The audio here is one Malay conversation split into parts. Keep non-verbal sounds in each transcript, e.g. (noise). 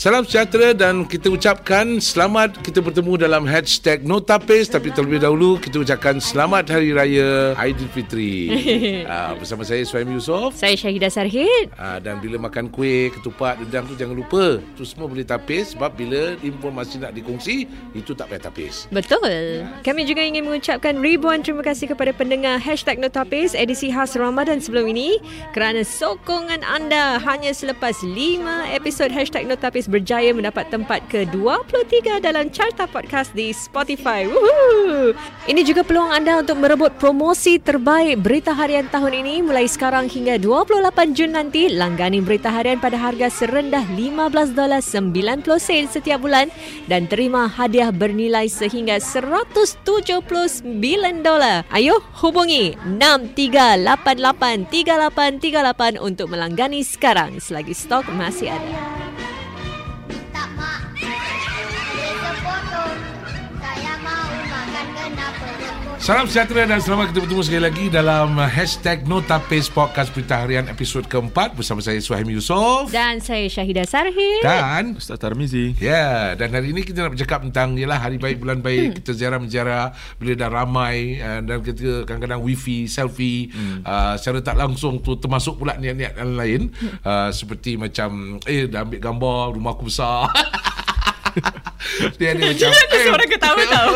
Salam sejahtera dan kita ucapkan selamat kita bertemu dalam hashtag Notapis tapi terlebih dahulu kita ucapkan selamat Hari Raya Aidilfitri. uh, (laughs) bersama saya Suhaim Yusof. Saya Syahidah Sarhid. Uh, dan bila makan kuih, ketupat, dedang tu jangan lupa. Tu semua boleh tapis sebab bila informasi nak dikongsi, itu tak payah tapis. Betul. Kami juga ingin mengucapkan ribuan terima kasih kepada pendengar hashtag Notapis edisi khas Ramadan sebelum ini kerana sokongan anda hanya selepas 5 episod hashtag Notapis berjaya mendapat tempat ke-23 dalam carta podcast di Spotify. Woohoo! Ini juga peluang anda untuk merebut promosi terbaik berita harian tahun ini mulai sekarang hingga 28 Jun nanti. Langgani berita harian pada harga serendah $15.90 setiap bulan dan terima hadiah bernilai sehingga $179. Ayo hubungi 63883838 untuk melanggani sekarang selagi stok masih ada. Salam sejahtera dan selamat kita bertemu sekali lagi dalam hashtag Notapis Podcast Berita Harian episod keempat bersama saya Suhaim Yusof. Dan saya Syahidah Sarhid. Dan Ustaz Tarmizi. Ya, dan hari ini kita nak bercakap tentang ialah hari baik bulan baik. Kita ziarah-menziarah bila dah ramai uh, dan kita kadang-kadang wifi, selfie hmm. uh, secara tak langsung tu termasuk pula niat-niat yang lain uh, seperti macam eh dah ambil gambar rumah aku besar. (laughs) dia ada macam Ada seorang ketawa tau.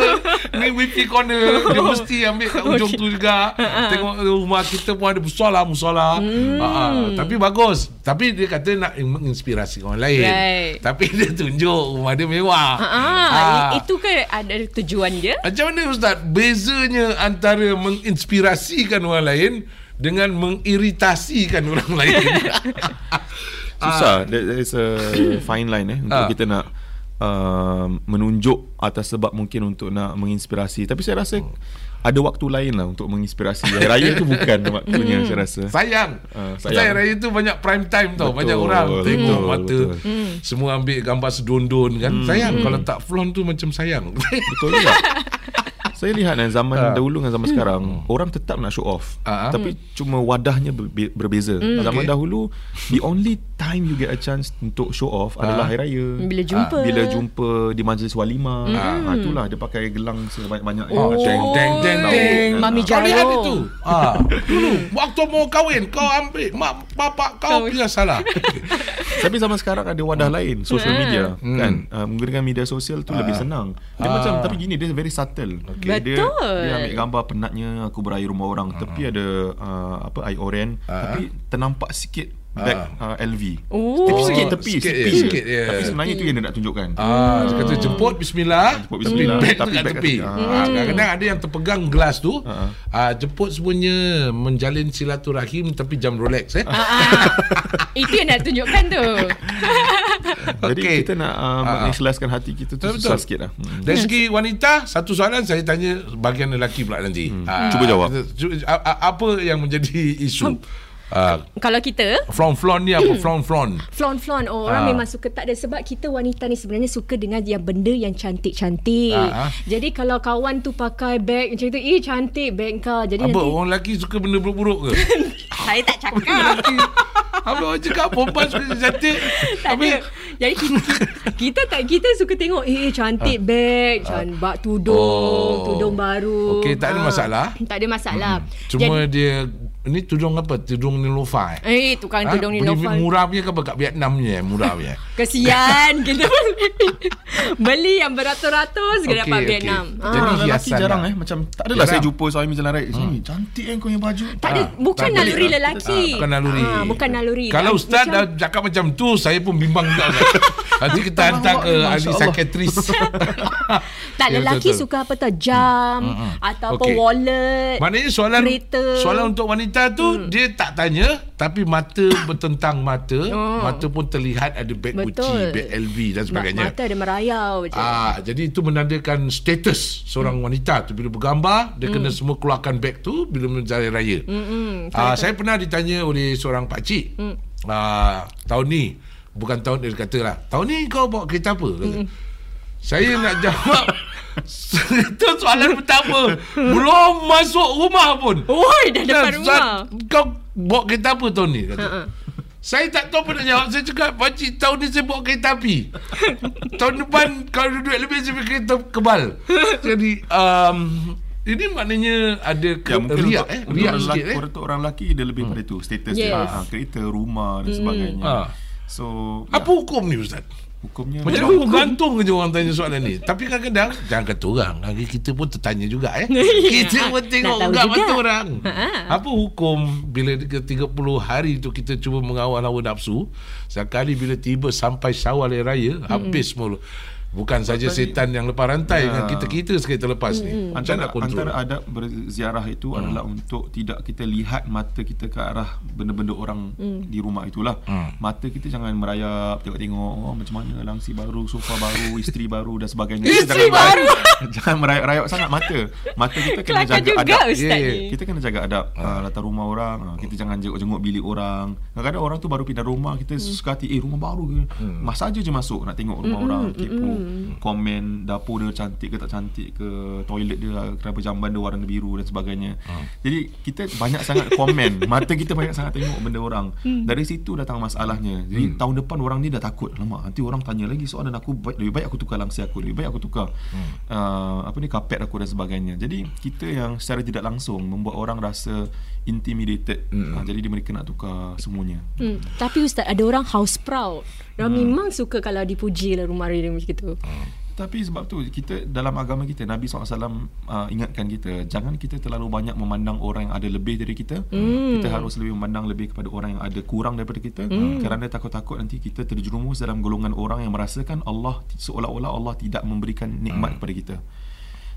Ni wifi corner Dia (laughs) mesti ambil kat ujung tu juga Tengok rumah kita pun ada musola Musola hmm. uh, Tapi bagus Tapi dia kata nak menginspirasi orang lain Right. Tapi dia tunjuk rumah dia mewah Ah, Ah. itu kan ada tujuan dia. Macam mana Ustaz Bezanya antara menginspirasikan orang lain Dengan mengiritasikan orang lain (laughs) Susah. There, there is a fine line eh untuk Ah. kita nak uh, menunjuk atas sebab mungkin untuk nak menginspirasi. Tapi saya rasa ada waktu lain lah untuk menginspirasi. Hari Raya tu bukan (laughs) waktunya saya rasa. Sayang. Ah, Sayang. sayang. Raya tu banyak prime time tau. Betul, banyak orang tengok betul, mata. betul. Semua ambil gambar sedondon kan. Sayang kalau tak flaunt tu macam sayang. Betul juga. (laughs) Saya lihat kan zaman Ah. dahulu dengan zaman sekarang orang tetap nak show off. Ah. Tapi cuma wadahnya berbe- berbeza. Zaman Okay. dahulu the only time you get a chance untuk show off adalah hari raya. Bila jumpa. Ah, bila jumpa di majlis walimah. Ah, itulah dia pakai gelang sebanyak-banyak. Oh, deng deng deng Tahu. deng. Mami Kau Jaro. lihat itu. Ah, dulu waktu mau kahwin kau ambil mak bapak kau punya salah. (laughs) Tapi zaman sekarang ada wadah lain social media Hmm. kan uh, menggunakan media sosial tu lebih senang. Dia Ah. macam tapi gini dia very subtle. Okay. Dia Betul. dia ambil gambar penatnya aku beraya rumah orang tepi ada uh, apa air oren Ah. tapi ternampak sikit bag uh, LV. Oh. Tepi sikit tepi Sikit tepi. je, sikit je. Tapi sebenarnya itu yang dia nak tunjukkan. Ah, dia kata jemput bismillah, Jemput bismillah, tu tapi kat beg kat tepi. Ah, kadang-kadang ada yang terpegang gelas tu. Ah. Ah, jemput semuanya menjalin silaturahim tapi jam Rolex eh. Ah, (laughs) itu yang nak tunjukkan tu. Jadi Okey. kita nak uh, Ah. mengikhlaskan hati kita tu Betul, susah sikit lah. Hmm. Dari segi wanita, satu soalan saya tanya bagian lelaki pula nanti. Ah, Cuba jawab. Apa yang menjadi isu? Ah, Kalau kita flon-flon ni apa? Flon-flon. Flon-flon oh, Orang Ah. memang suka Tak ada sebab kita wanita ni Sebenarnya suka dengan Yang benda yang cantik-cantik Ah. Jadi kalau kawan tu Pakai beg macam tu Eh cantik beg kau Jadi Apa nanti orang lelaki suka benda buruk-buruk ke? (laughs) Saya tak cakap. Apa orang cakap perempuan suka cantik? Tak ada Jadi kita, kita tak Kita suka tengok Eh cantik beg can, bak Tudung. Oh. Tudung baru Okey, tak ada Ah. masalah. Tak ada masalah Cuma dia ni tudung apa? Tudung Nilofa eh? Eh tukang Ha? tudung ni Beli Nofal murah punya ke apa? Kat Vietnam punya yang murah punya. (laughs) Kesian (laughs) Kita Beli yang beratus-ratus Kita Okey, dapat okey. Vietnam Jadi Ah. Lelaki hiasan jarang lah. eh macam tak adalah Jarang. saya jumpa suami jalan raya. Sini cantik kan kau yang baju. Tak ada Ah, Bukan tak naluri lah. lelaki Ah, bukan naluri. Ah, Bukan naluri Kalau Dan ustaz macam- dah cakap macam tu, saya pun bimbang juga. (laughs) Nanti kita hantar ke ahli Allah. psikiatris. Tak Ya, lelaki suka apa tau Jam Ataupun wallet Maknanya soalan soalan untuk wanita tu hmm. dia tak tanya tapi mata (coughs) bertentang mata, Oh. mata pun terlihat ada beg Gucci, beg LV dan sebagainya. Mata ada merayau je. Ah, jadi itu menandakan status seorang Hmm. wanita tu bila bergambar dia kena semua keluarkan beg tu bila menjalani raya. Mm-mm. Ah, saya pernah ditanya oleh seorang pak cik. Hmm. Ah, tahun ni bukan tahun dia kata lah. Tahun ni kau bawa kereta apa? Kata. Hmm. Saya nak (laughs) jawab Itu soalan pertama Belum masuk rumah pun Oi, dah depan Ustaz, rumah. Kau bawa kereta apa tahun ni? Kata. Ha-ha. Saya tak tahu apa nak jawab. Saya cakap, pakcik tahun ni saya bawa kereta api. (laughs) tahun depan kalau ada duit lebih saya beli kereta kebal. Jadi, um, ini maknanya ada ke Ya, mungkin riak untuk, eh. untuk Riak orang sikit lelaki, eh. Untuk orang lelaki dia lebih pada itu status Yes. dia ha, kereta rumah dan sebagainya. Ah. So Apa ya, hukum ni Ustaz? Hukumnya Macam mana gantung je orang tanya soalan ni. Tapi kadang-kadang jangan kata orang, lagi kita pun tertanya juga eh. (laughs) kita pun tengok juga. mata orang. Ha. Apa hukum bila ke 30 hari tu kita cuba mengawal hawa nafsu, sekali bila tiba sampai Syawal hari raya, habis mula. Bukan saja setan yang lepas rantai dengan kita-kita sekali terlepas ni. Macam Antara, nak kontrol? antara adab berziarah itu Hmm. adalah untuk tidak kita lihat mata kita ke arah benda-benda orang di rumah itulah. Hmm. Mata kita jangan merayap, tengok-tengok oh, macam mana langsi baru, sofa baru, (laughs) isteri baru dan sebagainya. Isteri jangan, baru. (laughs) jangan merayap-rayap sangat mata. Mata kita kena Kelakar jaga juga adab. Ustaz Ya, ya. ni. Kita kena jaga adab uh, latar rumah orang. Uh, kita jangan jenguk-jenguk bilik orang. Kadang-kadang orang tu baru pindah rumah, kita suka hati, eh rumah baru ke? Mas saja je masuk nak tengok rumah orang, kepo, komen dapur dia cantik ke tak cantik ke, toilet dia kenapa jamban dia warna biru dan sebagainya. Jadi kita banyak sangat komen, (laughs) mata kita banyak sangat tengok benda orang. Dari situ datang masalahnya. Jadi tahun depan orang ni dah takut. Lama nanti orang tanya lagi soalan aku baik, lebih baik aku tukar langsi aku, lebih baik aku tukar uh, apa ni kapet aku dan sebagainya. Jadi kita yang secara tidak langsung membuat orang rasa intimidated. Uh, jadi dia mereka nak tukar semuanya. Hmm. Tapi Ustaz ada orang house proud. Orang memang suka kalau dipuji lah rumah dia macam itu. Tapi sebab tu kita dalam agama kita Nabi SAW uh, ingatkan kita jangan kita terlalu banyak memandang orang yang ada lebih dari kita. Mm. Kita harus lebih memandang lebih kepada orang yang ada kurang daripada kita mm. kerana takut-takut nanti kita terjerumus dalam golongan orang yang merasakan Allah seolah-olah Allah tidak memberikan nikmat mm. kepada kita.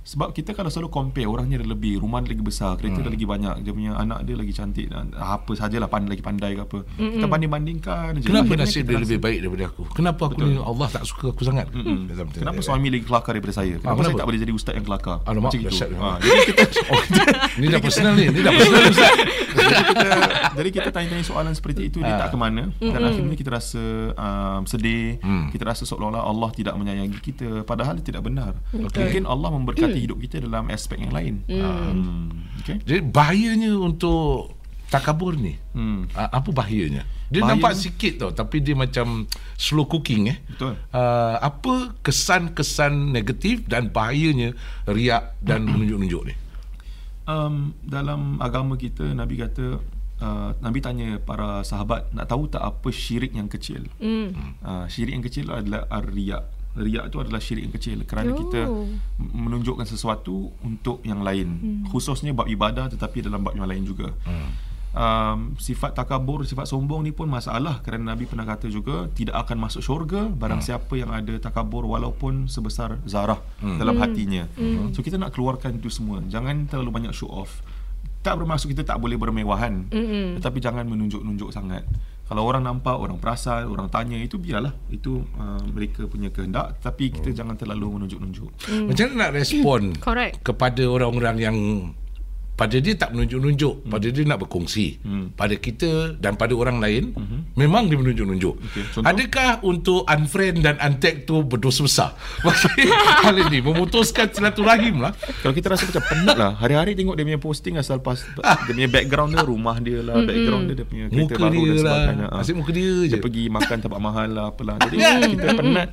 Sebab kita kalau selalu compare orangnya ada lebih, rumah dia lagi besar, kereta dia lagi banyak, dia punya anak dia lagi cantik dan apa sajalah pandai lagi pandai ke apa. Kita banding-bandingkan je. Kenapa Akhirnya nasib dia rasa- lebih baik daripada aku? Kenapa aku ni Allah tak suka aku sangat? Mm-mm. Macam tu. Kenapa suami lagi kelakar daripada saya? Kenapa, kenapa? saya tak boleh jadi ustaz yang kelakar? Alamak, Macam itu. Ha, jadi kita (laughs) Oh, ni dah personal ni. Ni dah personal Ustaz. (laughs) jadi kita jadi kita tanya-tanya soalan seperti itu dia Ah. tak ke mana dan akhirnya kita rasa um, sedih, Hmm. kita rasa seolah-olah Allah tidak menyayangi kita padahal tidak benar. Betul. Mungkin Allah memberkati hidup kita dalam aspek yang lain. Hmm. Okay. Jadi bahayanya untuk takabur ni. Hmm. Ah, Apa bahayanya? Dia Bahaya- nampak sikit tau tapi dia macam slow cooking eh. Betul. Uh, apa kesan-kesan negatif dan bahayanya riak dan (clears throat) menunjuk-nunjuk ni? Um, dalam agama kita Nabi kata uh, Nabi tanya para sahabat nak tahu tak apa syirik yang kecil. Hmm. Uh, syirik yang kecil adalah ar-riya. Riya itu adalah syirik yang kecil kerana Oh. kita menunjukkan sesuatu untuk yang lain. Hmm. Khususnya bab ibadah tetapi dalam bab yang lain juga. Hmm. Um, sifat takabur, sifat sombong ni pun masalah kerana Nabi pernah kata juga tidak akan masuk syurga barang hmm. siapa yang ada takabur walaupun sebesar zarah hmm. dalam hatinya. Hmm. So kita nak keluarkan itu semua. Jangan terlalu banyak show off. Tak bermaksud kita tak boleh bermewahan. Mm-mm. Tetapi jangan menunjuk-nunjuk sangat. Kalau orang nampak, orang perasan, orang tanya itu biarlah. Itu uh, mereka punya kehendak tapi kita jangan terlalu menunjuk-nunjuk. Macam mana nak respon Correct. kepada orang-orang yang pada dia tak menunjuk-nunjuk, pada dia nak berkongsi. Hmm. Pada kita dan pada orang lain memang dia menunjuk-nunjuk. Contoh? Adakah untuk unfriend dan untag tu berdosa besar? (laughs) Hal ini memutuskan silaturahim lah. Kalau kita rasa macam penat lah Hari-hari tengok dia punya posting Asal pas (laughs) Dia punya background dia Rumah dia lah Background dia Dia punya kereta Muka baru dia dan lah. sebagainya Ah. Asyik muka dia je. Dia pergi makan tempat mahal lah Apalah Jadi (laughs) kita penat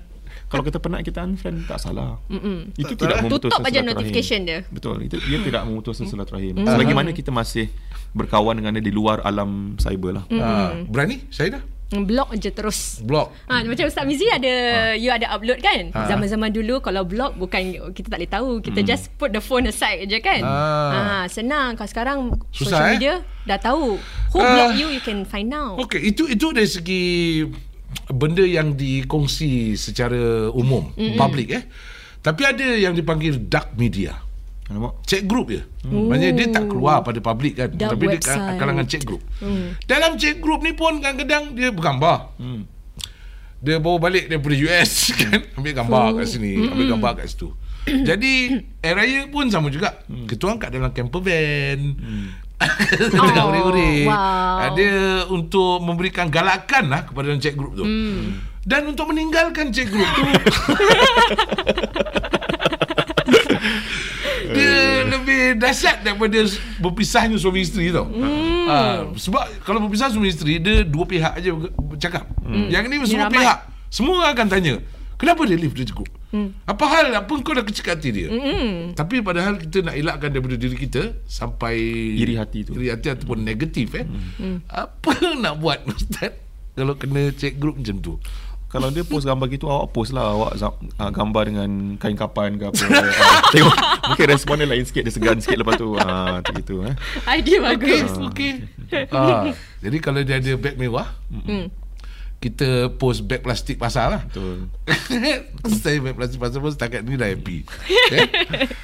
Kalau kita penat Kita unfriend Tak salah Mm-mm. Itu Tak- tidak tak- memutuskan Tutup aja notification dia. Betul Itu dia tidak memutuskan silaturahim Selagi mana kita masih Berkawan dengan dia Di luar alam cyber lah Ha, berani? Saya dah. Blog je terus. Blog. Ha, macam Ustaz Mizi ada you ada upload kan? Ha. Zaman-zaman dulu kalau blog bukan kita tak boleh tahu, kita Hmm. just put the phone aside je kan. Ah. Ha, senang kalau sekarang Susah, social eh? media dah tahu. Who Ah. block you you can find out. Okey, itu itu dari segi benda yang dikongsi secara umum, mm-hmm. public eh. Tapi ada yang dipanggil dark media. Nampak? Chat group je. Hmm. Maksudnya dia tak keluar pada public kan. Dark tapi dia website. ka- kalangan chat group. Hmm. Dalam chat group ni pun kadang-kadang dia bergambar. Hmm. Dia bawa balik daripada US (laughs) kan. Ambil gambar kat sini, ambil gambar kat situ. Jadi air raya pun sama juga. Hmm. Ketua kat dalam camper van. Hmm. (laughs) Tengah Oh, urik-urik. wow. Ada untuk memberikan galakan lah kepada dalam group tu. Hmm. Dan untuk meninggalkan chat group tu (laughs) Dia lebih dahsyat daripada berpisahnya suami isteri tau. Hmm. Ah, sebab kalau berpisah suami isteri dia dua pihak aja bercakap. Yang ni semua ramai. pihak. Semua akan tanya, kenapa dia leave dia cukup? Apa hal apa kau dah kecil hati dia? Tapi padahal kita nak elakkan daripada diri kita sampai Iri hati tu. Iri hati ataupun negatif eh. Apa (laughs) nak buat ustaz kalau kena check group macam tu? Kalau dia post gambar gitu Awak post lah Awak uh, gambar dengan Kain kapan ke apa uh, (laughs) Tengok Mungkin respon dia lain sikit Dia segan sikit lepas tu uh, Macam gitu eh. Idea Okey, bagus. okey. (laughs) ah, jadi kalau dia ada beg mewah, kita post beg plastik pasal lah. Betul (laughs) Saya beg plastik pasal pun setakat ni dah happy. Okay?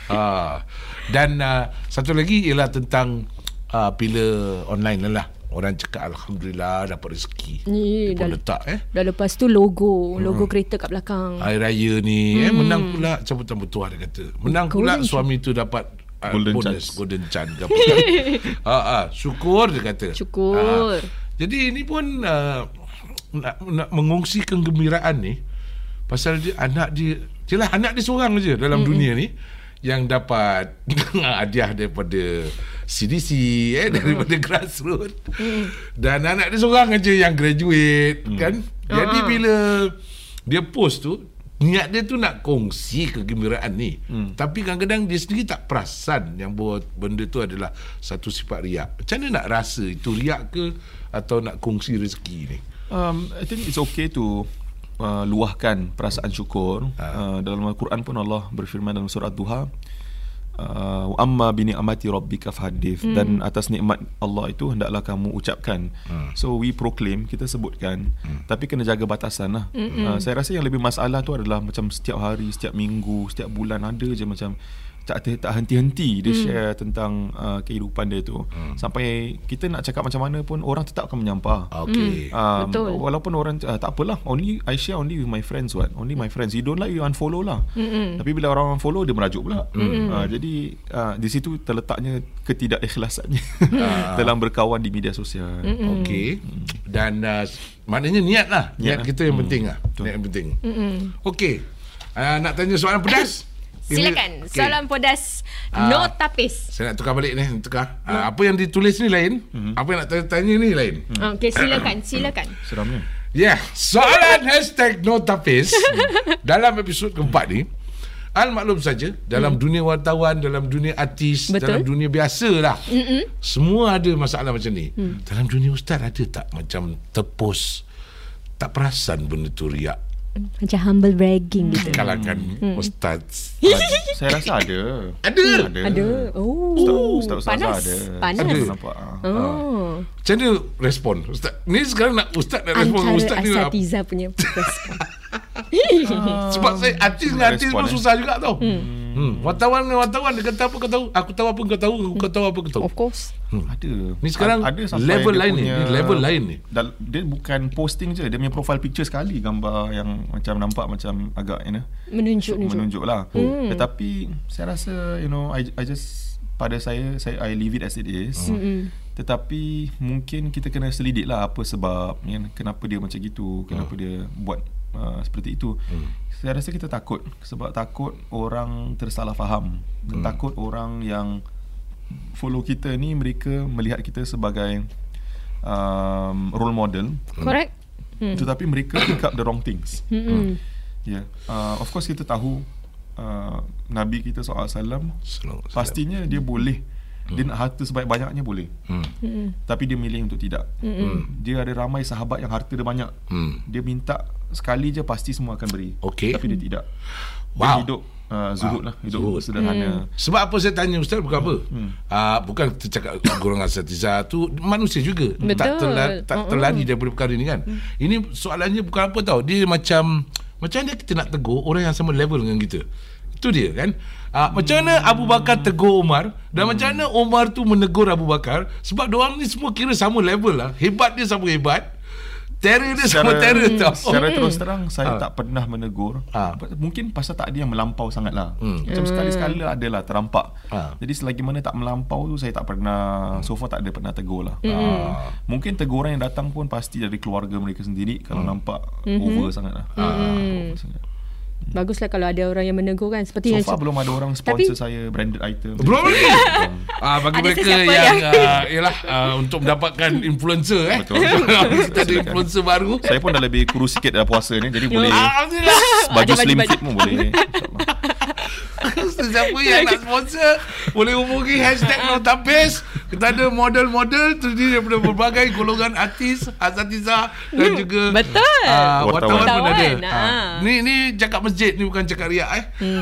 ah, (laughs) dan uh, satu lagi ialah tentang uh, bila online lah. Orang cakap Alhamdulillah dapat rezeki. Ni Dia pun dah- letak eh. Dah lepas tu logo, logo kereta kat belakang. Hari raya ni hmm. eh menang pula cabutan bertuah dia kata. Menang pula Golden suami tu dapat uh, Golden bonus chance. golden chance ke apa (laughs) ha, ha, syukur dia kata. Syukur. Ha, jadi ini pun uh, nak, nak mengongsi kegembiraan ni pasal dia anak dia jelah anak dia seorang je dalam mm-hmm. dunia ni yang dapat (laughs) hadiah daripada CDC eh daripada grassroots. Dan anak dia seorang aja yang graduate kan? Jadi Ah. bila dia post tu niat dia tu nak kongsi kegembiraan ni. Hmm. tapi kadang-kadang dia sendiri tak perasan yang buat benda tu adalah satu sifat riak. Macam mana nak rasa itu riak ke atau nak kongsi rezeki ni um, I think it's okay to uh, luahkan perasaan syukur. Uh, dalam Al-Quran pun Allah berfirman dalam surah Duha, uh, wa amma bi ni'mati rabbika fahaddith hmm. dan atas nikmat Allah itu hendaklah kamu ucapkan. Hmm. So we proclaim, kita sebutkan, hmm. tapi kena jaga batasan lah. Uh, saya rasa yang lebih masalah tu adalah macam setiap hari, setiap minggu, setiap bulan ada je macam tak tak henti-henti dia hmm. share tentang uh, kehidupan dia tu. Hmm. Sampai kita nak cakap macam mana pun orang tetap akan menyampah. okey Um, Betul. Walaupun orang uh, tak apalah only I share only with my friends what only my friends you don't like you unfollow lah Mm-mm. tapi bila orang unfollow dia merajuk pula uh, jadi uh, di situ terletaknya ketidakikhlasannya (laughs) dalam berkawan di media sosial Okey. Dan uh, maknanya niat lah. Niat, Niat lah. kita yang penting lah. Niat yang penting. Okey. Uh, nak tanya soalan pedas? (laughs) Silakan. okey. Soalan podas. Ah. No tapis. Saya nak tukar balik ni, tukar. Uh, apa yang ditulis ni lain, apa yang nak tanya, tanya ni lain. Okey, silakan, (coughs) silakan. seramnya Ya, yeah. soalan hashtag no tapis (laughs) dalam episod keempat ni Al maklum saja dalam dunia wartawan, dalam dunia artis, Betul. dalam dunia biasa lah. Mm-mm. Semua ada masalah macam ni. Mm. Dalam dunia ustaz ada tak macam terpos tak perasan benda tu riak Macam humble bragging gitu. kalangan ustaz. (laughs) saya rasa ada Ada. ada Ada. Oh. Ustaz, ustaz panas. ada Panas. Ada. nampak ah. Oh. Macam mana respon ustaz? Ni sekarang nak ustaz nak respon Antara ustaz ni nak asatiza punya (laughs) podcast. Sebab saya artis dengan artis respon, pun eh. susah juga tau. Hmm. Hmm. Wartawan dengan wartawan dia kata apa kau tahu? Aku tahu apa kau tahu, kau tahu apa kau tahu. of course. Ada Ni sekarang A- ada level lain ni. punya- Ni level lain ni. dal- dia bukan posting je dia punya profile picture sekali gambar yang macam nampak macam agak you know Menunjuk-nunjuk. menunjuk lah. Hmm. Tetapi saya rasa you know I I just pada saya saya I leave it as it is. Hmm. Tetapi mungkin kita kena selidik lah apa sebab kan, kenapa dia macam gitu, kenapa dia buat uh, seperti itu. Hmm. Saya rasa kita takut sebab takut orang tersalah faham. Hmm. Takut orang yang follow kita ni mereka melihat kita sebagai um, role model Correct? hmm. tetapi mereka pick up the wrong things. Hmm. Ya. Yeah. Uh, of course kita tahu uh, Nabi kita SAW pastinya dia boleh dia nak harta sebanyak-banyaknya boleh. Hmm. Tapi dia milih untuk tidak. Hmm. Dia ada ramai sahabat yang harta dia banyak. Hmm. Dia minta sekali je pasti semua akan beri. Okey. Tapi dia tidak. Dia Wow. hidup uh, zuhud lah, hidup Zuhud. sederhana. Sebab apa saya tanya Ustaz bukan apa? Hmm. Uh, bukan kita cakap golongan asatiza tu manusia juga. Betul. Tak, terla- tak Mm-mm. terlari daripada perkara ni kan. Ini soalannya bukan apa tau. Dia macam macam mana kita nak tegur orang yang sama level dengan kita. Itu dia kan. Uh, macam mana Abu Bakar tegur Umar dan macam mana Umar tu menegur Abu Bakar sebab orang ni semua kira sama level lah. Hebat dia sama hebat. Terror dia sama terror tau. secara terus terang saya Ah. tak pernah menegur. Ah. Mungkin pasal tak ada yang melampau sangat lah. Hmm. Macam sekali-sekala ada lah terampak. Ah. Jadi selagi mana tak melampau tu saya tak pernah so far tak ada pernah tegur lah. Hmm. Ah. Mungkin teguran yang datang pun pasti dari keluarga mereka sendiri kalau nampak over sangat lah. Hmm. Ah, over sangat. Baguslah kalau ada orang yang menegur kan. Seperti So yang far belum ada orang sponsor Tapi- saya branded item. Belum lagi. (laughs) Ah bagi Ada mereka yang, yang- uh, yalah uh, untuk mendapatkan influencer eh. Betul. (laughs) Kita ada influencer baru. Saya pun dah lebih kurus sikit dah puasa ni jadi boleh Ah, Alhamdulillah. baju slim fit pun boleh. (laughs) InsyaAllah. Sesiapa yang nak sponsor Boleh hubungi Hashtag (laughs) Notapis Kita ada model-model Terdiri daripada berbagai golongan artis Asatiza Dan juga betul. ah, Wartawan. Wartawan pun ada. Ah, Ni ni cakap masjid Ni bukan cakap riak eh (laughs)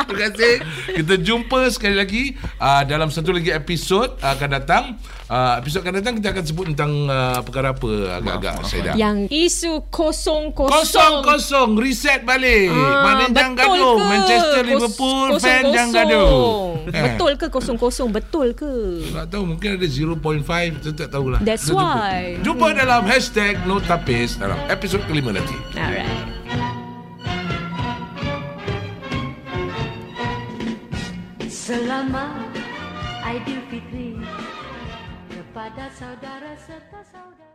Terima kasih Kita jumpa sekali lagi uh, Dalam satu lagi episod uh, Akan datang uh, Episod akan datang Kita akan sebut tentang uh, Perkara apa Agak-agak Maaf, maaf, saya dah Yang isu kosong kosong. Kosong-kosong Reset balik Ah, Mana jangan betul gaduh? Manchester Kos- Liverpool Fan kosong-kosong. jangan gaduh. Betul ke kosong-kosong? Betul ke? Tak tahu mungkin ada 0.5 Kita tak tahulah That's Kita jumpa. why. Jumpa dalam Hashtag Notapis Dalam episod kelima nanti Alright. Selamat Aidilfitri kepada saudara serta saudara.